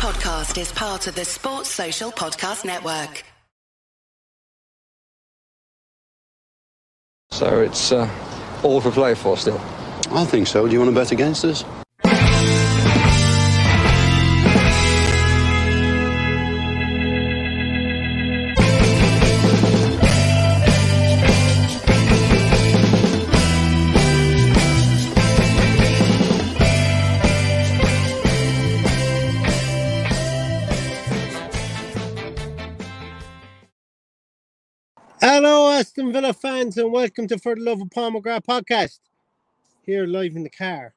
podcast is part of the Sports Social Podcast Network. So it's uh, all for play for still. I think so. Do you want to bet against us? Hello, Aston Villa fans, and welcome to For the Love of Paul McGrath podcast. Here live in the car.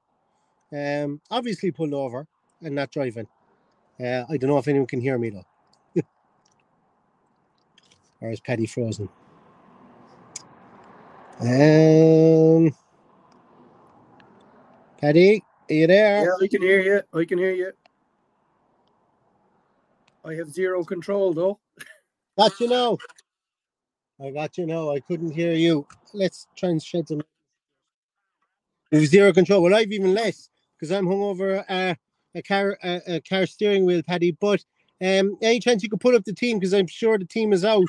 Um, obviously pulled over and not driving. Uh, I don't know if anyone can hear me though. or is Paddy frozen? Um, Paddy, are you there? Yeah, I can hear you. I can hear you. I have zero control though. Got you now. I got you now. I couldn't hear you. Let's try and shed some. With zero control. Well, I've even less because I'm hung over uh, a car a, a car steering wheel, Paddy. But um, any chance you could put up the team because I'm sure the team is out.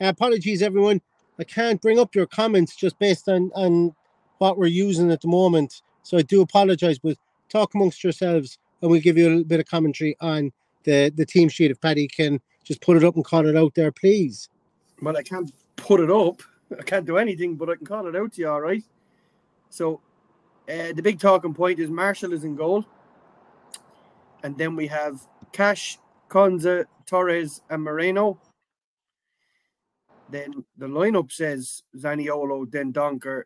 Uh, apologies, everyone. I can't bring up your comments just based on on what we're using at the moment. So I do apologize, but talk amongst yourselves and we'll give you a little bit of commentary on the the team sheet. If Paddy can just put it up and call it out there, please. Well, I can't put it up. I can't do anything, but I can call it out to you, all right? So, uh, the big talking point is Marschall is in goal. And then we have Cash, Konsa, Torres, and Moreno. Then the lineup says Zaniolo, Dendoncker,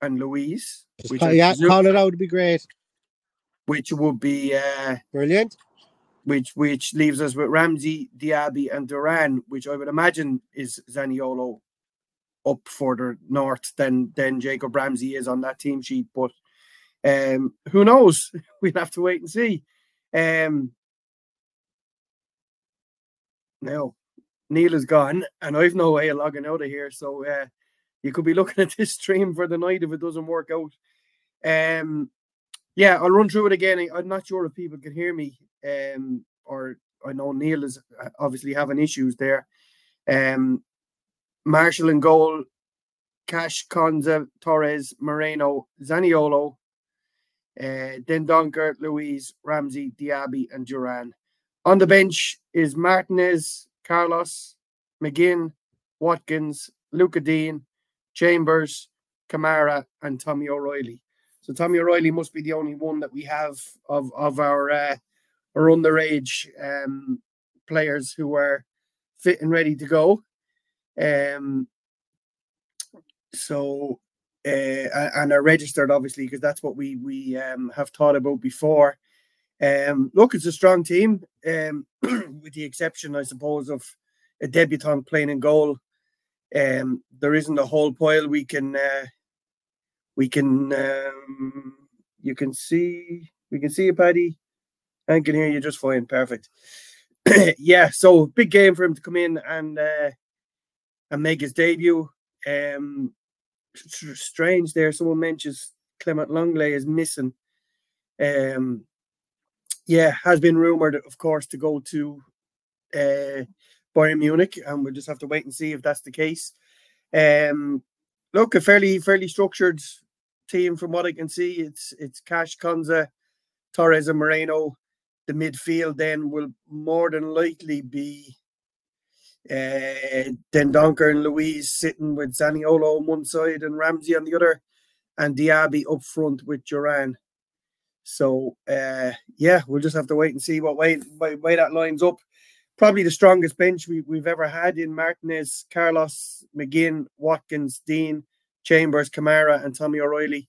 and Luiz. Call, yeah, presume- call it out would be great. which would be uh, Brilliant. which which leaves us with Ramsey, Diaby, and Duran, which I would imagine is Zaniolo up further north than than Jacob Ramsey is on that team sheet. But um, who knows? We'll have to wait and see. Um, now, Neil is gone, and I've no way of logging out of here. So uh, you could be looking at this stream for the night if it doesn't work out. Um, yeah, I'll run through it again. I'm not sure if people can hear me, um, or I know Neil is uh, obviously having issues there. Um, Marschall in goal, Cash, Konsa, Torres, Moreno, Zaniolo, uh, then Donker, Luiz, Ramsey, Diaby, and Duran. On the bench is Martinez, Carlos, McGinn, Watkins, Lucas Digne, Chambers, Kamara, and Tommi O'Reilly. So Tommi O'Reilly must be the only one that we have of of our uh, our underage um, players who are fit and ready to go. Um, so uh, and are registered obviously because that's what we we um, have thought about before. Um, look, it's a strong team, um, with the exception, I suppose, of a debutant playing in goal. Um, there isn't a whole pile we can uh, we can um, you can see we can see you, Paddy. I can hear you just fine. Perfect. yeah, so big game for him to come in and uh, and make his debut. Um, strange there. Someone mentions Clement Lenglet is missing. Um, yeah, has been rumored, of course, to go to uh, Bayern Munich, and we'll just have to wait and see if that's the case. Um, look, a fairly fairly structured team from what I can see. It's it's Cash Konsa, Torres, and Moreno. The midfield then will more than likely be then Donker and Luiz sitting with Zaniolo on one side and Ramsey on the other, and Diaby up front with Duran. So uh, yeah, we'll just have to wait and see what way way, way that lines up. Probably the strongest bench we, we've ever had in Martinez, Carlos, McGinn, Watkins, Digne, Chambers, Kamara, and Tommi O'Reilly.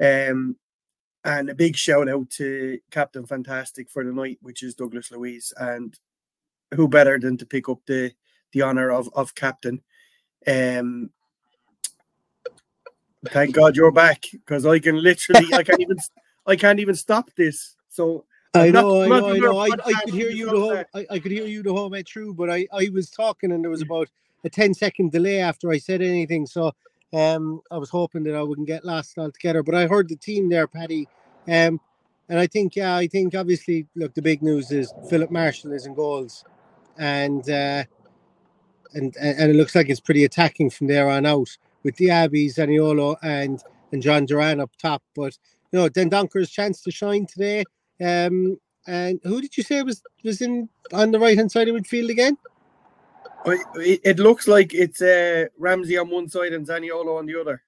Um, and a big shout out to Captain Fantastic for the night, which is Douglas Luiz. And who better than to pick up the the honor of of captain? Um, thank God you're back because I can literally I can't even I can't even stop this. So I know, I know, I know. I, I could hear you the whole. I, I could hear you the whole way through, but I, I was talking and there was about a 10 second delay after I said anything. So um, I was hoping that I wouldn't get lost altogether. But I heard the team there, Paddy. Um, and I think, yeah, I think obviously, look, the big news is Filip Marschall is in goals, and uh, and and it looks like it's pretty attacking from there on out with Diaby, Zaniolo, and and John Duran up top. But you know, Dendoncker's chance to shine today. Um, and who did you say was was in on the right hand side of midfield again? It, it looks like it's uh, Ramsey on one side and Zaniolo on the other.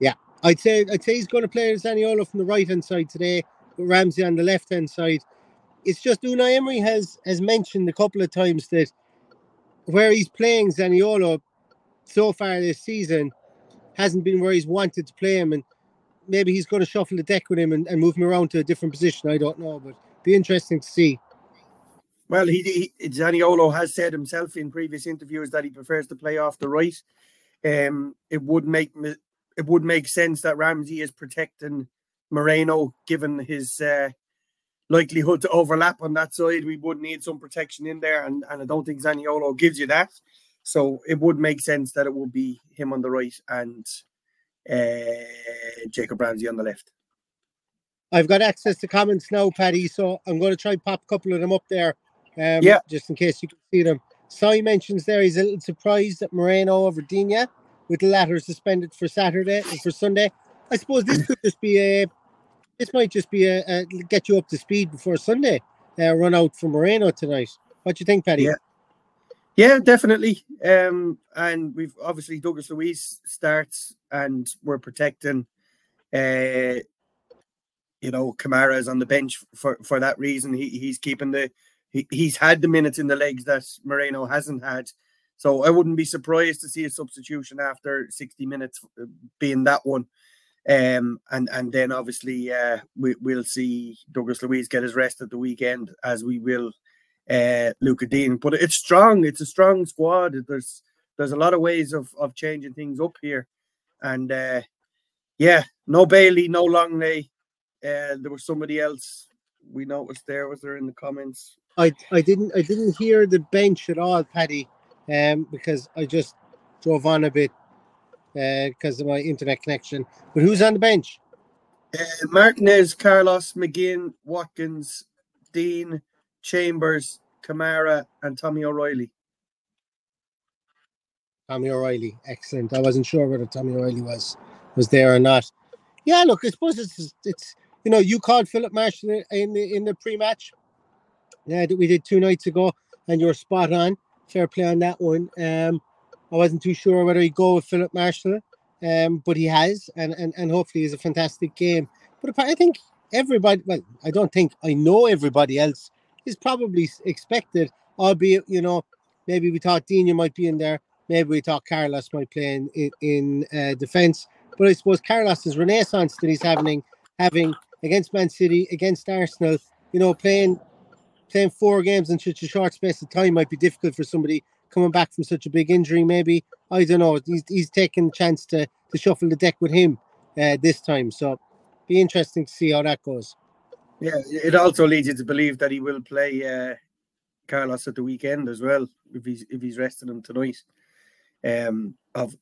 Yeah, I'd say I'd say he's going to play Zaniolo from the right hand side today, Ramsey on the left hand side. It's just Unai Emery has has mentioned a couple of times that where he's playing Zaniolo so far this season hasn't been where he's wanted to play him, and maybe he's going to shuffle the deck with him and, and move him around to a different position. I don't know, but be interesting to see. Well, he, he Zaniolo has said himself in previous interviews that he prefers to play off the right. Um, it would make it would make sense that Ramsey is protecting Moreno, given his uh, likelihood to overlap on that side. We would need some protection in there, and, and I don't think Zaniolo gives you that. So it would make sense that it would be him on the right and uh, Jacob Ramsey on the left. I've got access to comments now, Paddy, so I'm going to try and pop a couple of them up there, um, yeah. just in case you can see them. Sai mentions there he's a little surprised at Moreno over Digne, with the latter suspended for Saturday and for Sunday. I suppose this could just be a, this might just be a, a get you up to speed before Sunday. Uh, run out for Moreno tonight. What do you think, Paddy? Yeah. Yeah, definitely. Um, and we've obviously Douglas Luiz starts, and we're protecting. Uh, you know, Kamara is on the bench for for that reason. He he's keeping the he, he's had the minutes in the legs that Moreno hasn't had. So I wouldn't be surprised to see a substitution after 60 minutes uh, being that one. Um, and and then obviously uh, we, we'll see Douglas Luiz get his rest at the weekend, as we will uh, Lucas Digne. But it's strong. It's a strong squad. There's there's a lot of ways of of changing things up here, and uh, yeah, no Bailey, no Lenglet. Uh, there was somebody else we noticed there. Was there in the comments? I I didn't I didn't hear the bench at all, Paddy, um, because I just drove on a bit because uh, of my internet connection. But who's on the bench? Uh, Martinez, Carlos, McGinn, Watkins, Digne, Chambers, Kamara, and Tommi O'Reilly. Tommi O'Reilly, excellent. I wasn't sure whether Tommi O'Reilly was was there or not. Yeah, look, I suppose it's it's you know you called Filip Marschall in the in the pre-match. Yeah, that we did two nights ago, and you're spot on. Fair play on that one. Um, I wasn't too sure whether he'd go with Filip Marschall, um, but he has, and and and hopefully it's a fantastic game. But I think everybody, well, I don't think I know everybody else is probably expected, albeit, you know, maybe we thought Digne might be in there. Maybe we thought Carlos might play in, in, in uh, defence. But I suppose Carlos's renaissance that he's having having against Man City, against Arsenal, you know, playing playing four games in such a short space of time might be difficult for somebody coming back from such a big injury. Maybe I don't know. He's he's taking a chance to to shuffle the deck with him uh, this time. So be interesting to see how that goes. Yeah, it also leads you to believe that he will play uh, Carlos at the weekend as well if he's if he's resting him tonight. Um, of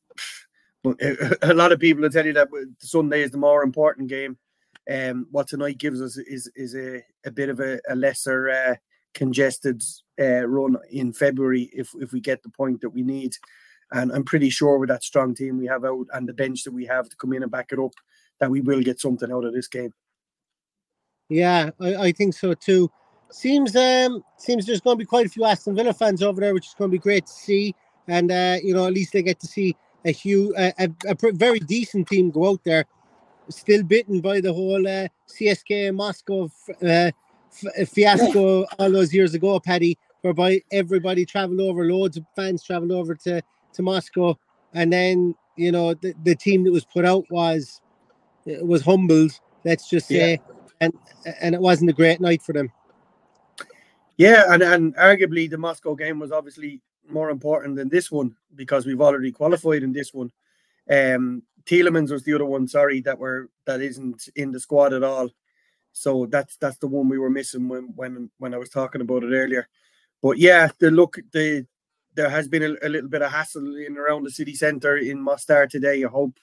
a lot of people will tell you that Sunday is the more important game. Um, what tonight gives us is is a, a bit of a, a lesser uh, congested uh, run in February if if we get the point that we need. And I'm pretty sure with that strong team we have out and the bench that we have to come in and back it up, that we will get something out of this game. Yeah, I, I think so too. Seems um seems there's going to be quite a few Aston Villa fans over there, which is going to be great to see. And uh, you know, at least they get to see a huge, a, a, a very decent team go out there, still bitten by the whole uh, CSKA Moscow uh, fiasco all those years ago, Paddy, whereby everybody traveled over, loads of fans traveled over to to Moscow, and then you know the, the team that was put out was was humbled. Let's just say. Yeah and and it wasn't a great night for them. Yeah, and and arguably the Moscow game was obviously more important than this one because we've already qualified in this one. Um, Tielemans was the other one, sorry, that were that isn't in the squad at all. So that's that's the one we were missing when when when I was talking about it earlier. But yeah, the look the there has been a, a little bit of hassle in around the city centre in Mostar today. I hope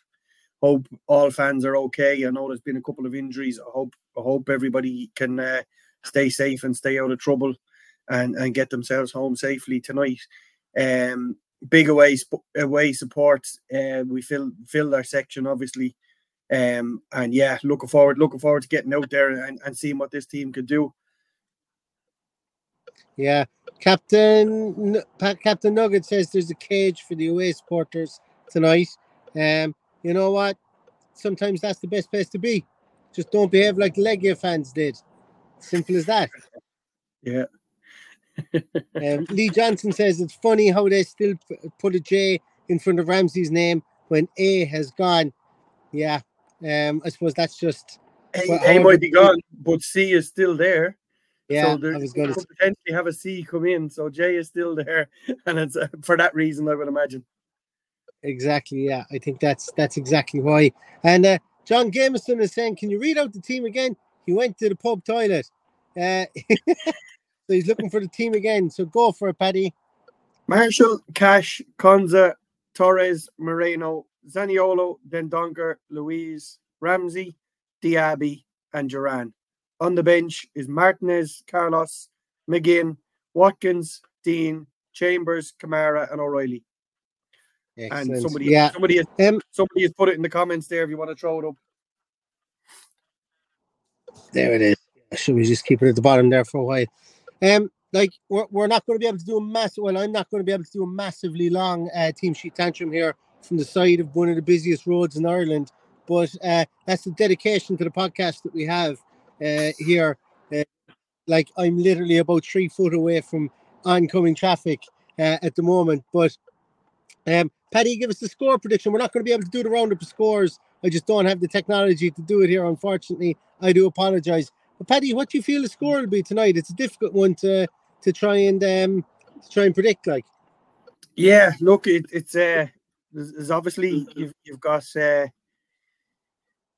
hope all fans are okay. I know there's been a couple of injuries. I hope I hope everybody can uh, stay safe and stay out of trouble and, and get themselves home safely tonight. Um, big away away support. Uh, we fill filled our section obviously, um, and yeah, looking forward looking forward to getting out there and, and seeing what this team can do. Yeah, Captain Captain Nugget says there's a cage for the away supporters tonight. Um, you know what? Sometimes that's the best place to be. Just don't behave like Legia fans did. Simple as that. Yeah. um, Lee Johnson says it's funny how they still put a J in front of Ramsey's name when A has gone. Yeah, um, I suppose that's just. A, well, a might be gone, but C is still there. Yeah, so I was going to potentially have a C come in, so J is still there, and it's uh, for that reason I would imagine. Exactly. Yeah, I think that's that's exactly why. And uh, John Gameson is saying, "Can you read out the team again?" He went to the pub toilet. Uh, so he's looking for the team again. So go for it, Paddy. Marschall, Cash, Konsa, Torres, Moreno, Zaniolo, Dendoncker, Luiz, Ramsey, Diaby, and Duran. On the bench is Martinez, Carlos, McGinn, Watkins, Digne, Chambers, Kamara, and O'Reilly. Excellent. And somebody, yeah. somebody, has, um, somebody has put it in the comments there if you want to throw it up. There it is. Should we just keep it at the bottom there for a while? Um, like we're, we're not going to be able to do a massive. Well, I'm not going to be able to do a massively long uh, team sheet tantrum here from the side of one of the busiest roads in Ireland. But uh, that's the dedication to the podcast that we have uh, here. Uh, like I'm literally about three foot away from oncoming traffic uh, at the moment. But um, Paddy, give us the score prediction. We're not going to be able to do the roundup of scores. I just don't have the technology to do it here, unfortunately. I do apologise. But Paddy, what do you feel the score will be tonight? It's a difficult one to to try and um to try and predict. Like, yeah, look, it, it's uh, there's, obviously you've you've got uh,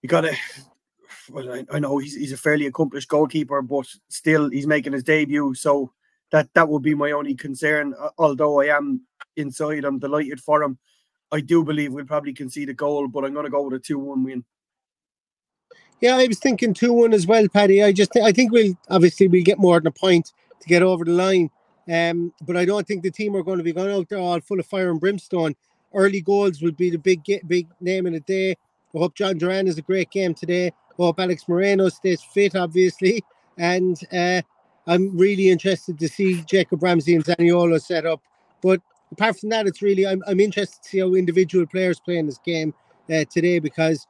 you got a well, I, I know he's he's a fairly accomplished goalkeeper, but still he's making his debut, so that that would be my only concern. Although I am inside. I'm delighted for him. I do believe we'll probably concede a goal, but I'm going to go with a 2 1 win. Yeah, I was thinking 2 1 as well, Paddy. I just I think we'll obviously we'll get more than a point to get over the line. Um, but I don't think the team are going to be going out there all full of fire and brimstone. Early goals will be the big big name of the day. I hope John Duran is a great game today. I hope Alex Moreno stays fit, obviously. And uh, I'm really interested to see Jacob Ramsey and Zaniolo set up. But apart from that, it's really I'm, I'm interested to see how individual players play in this game uh, today because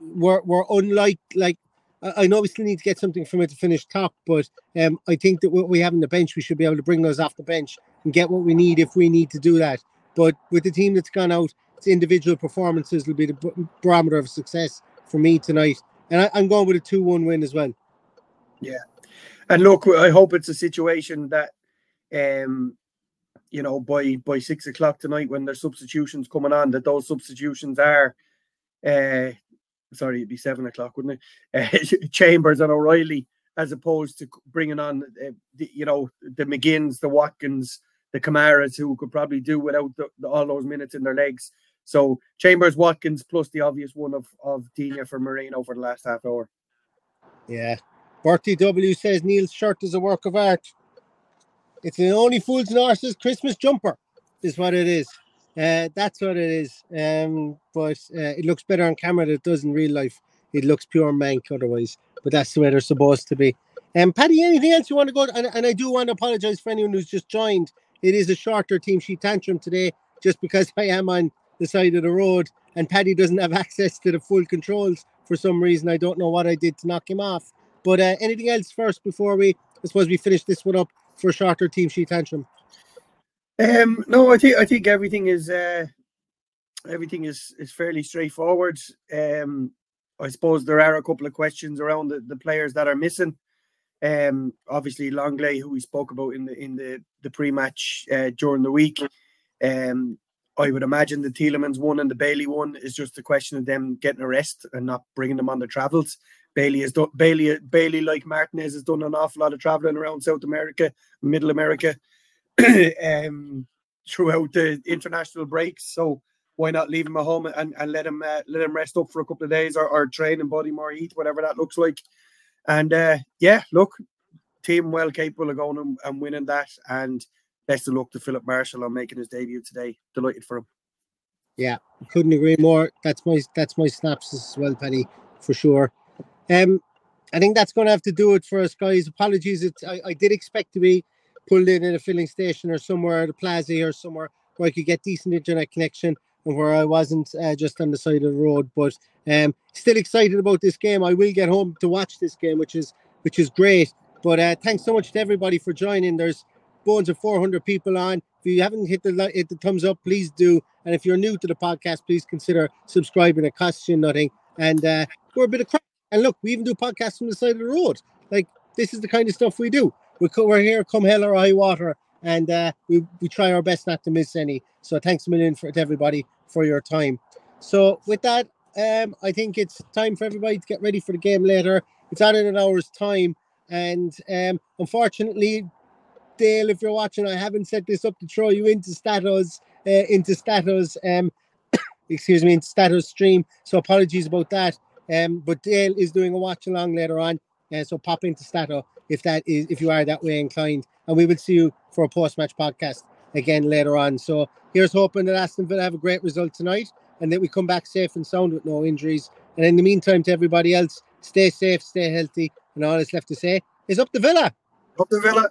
we're we're unlike like I know we still need to get something from it to finish top, but um, I think that what we have on the bench, we should be able to bring those off the bench and get what we need if we need to do that. But with the team that's gone out, it's individual performances will be the barometer of success for me tonight. And I, am going with a 2 1 win as well. Yeah. And look, I hope it's a situation that um, you know, by by six o'clock tonight when there's substitutions coming on, that those substitutions are, uh, sorry, it'd be seven o'clock, wouldn't it? Uh, Chambers and O'Reilly, as opposed to bringing on, uh, the, you know, the McGinns, the Watkins, the Kamaras, who could probably do without the, the, all those minutes in their legs. So Chambers, Watkins, plus the obvious one of of Digne for Moreno for the last half hour. Yeah, Bertie W says Neil's shirt is a work of art. It's the only fools and horses Christmas jumper, is what it is. Uh, that's what it is. Um, but uh, it looks better on camera than it does in real life. It looks pure mank otherwise. But that's the way they're supposed to be. Um, Paddy, anything else you want to go? And, and I do want to apologize for anyone who's just joined. It is a shorter team sheet tantrum today, just because I am on the side of the road and Paddy doesn't have access to the full controls for some reason. I don't know what I did to knock him off. But uh, anything else first before we, I suppose, we finish this one up for shorter team sheet tantrum? Um, no, I think I think everything is uh, everything is is fairly straightforward. Um, I suppose there are a couple of questions around the, the players that are missing. Um, obviously Lenglet, who we spoke about in the in the the pre-match uh, during the week. Um, I would imagine the Tielemans one and the Bailey one is just a question of them getting a rest and not bringing them on the travels. Bailey has done Bailey Bailey like Martinez has done an awful lot of traveling around South America, Middle America, um, throughout the international breaks. So why not leave him at home and, and let him uh, let him rest up for a couple of days or, or train and body more heat, whatever that looks like. And uh, yeah, look, team well capable of going and, and winning that. And best of luck to Filip Marschall on making his debut today. Delighted for him. Yeah, couldn't agree more. That's my that's my snaps as well, Penny, for sure. Um, I think that's going to have to do it for us, guys. Apologies, it's, I, I did expect to be pulled in at a filling station or somewhere at a plaza or somewhere where I could get decent internet connection where I wasn't uh, just on the side of the road. But um, still excited about this game. I will get home to watch this game, which is which is great. But uh, thanks so much to everybody for joining. There's bones of 400 people on. If you haven't hit the hit the thumbs up, please do. And if you're new to the podcast, please consider subscribing. It costs you nothing. And uh, we're a bit of crap. And look, we even do podcasts from the side of the road. Like this is the kind of stuff we do. We're here come hell or high water, and uh, we we try our best not to miss any. So thanks a million for to everybody for your time. So with that, um, I think it's time for everybody to get ready for the game later. It's on in an hour's time, and um, unfortunately, Dale, if you're watching, I haven't set this up to throw you into status, uh, into status, um, excuse me, into status stream. So apologies about that. Um, but Dale is doing a watch along later on, uh, so pop into Stato if that is if you are that way inclined, and we will see you for a post match podcast again later on. So here's hoping that Aston Villa have a great result tonight, and that we come back safe and sound with no injuries. And in the meantime, to everybody else, stay safe, stay healthy, and all that's left to say is up the Villa. Up the Villa.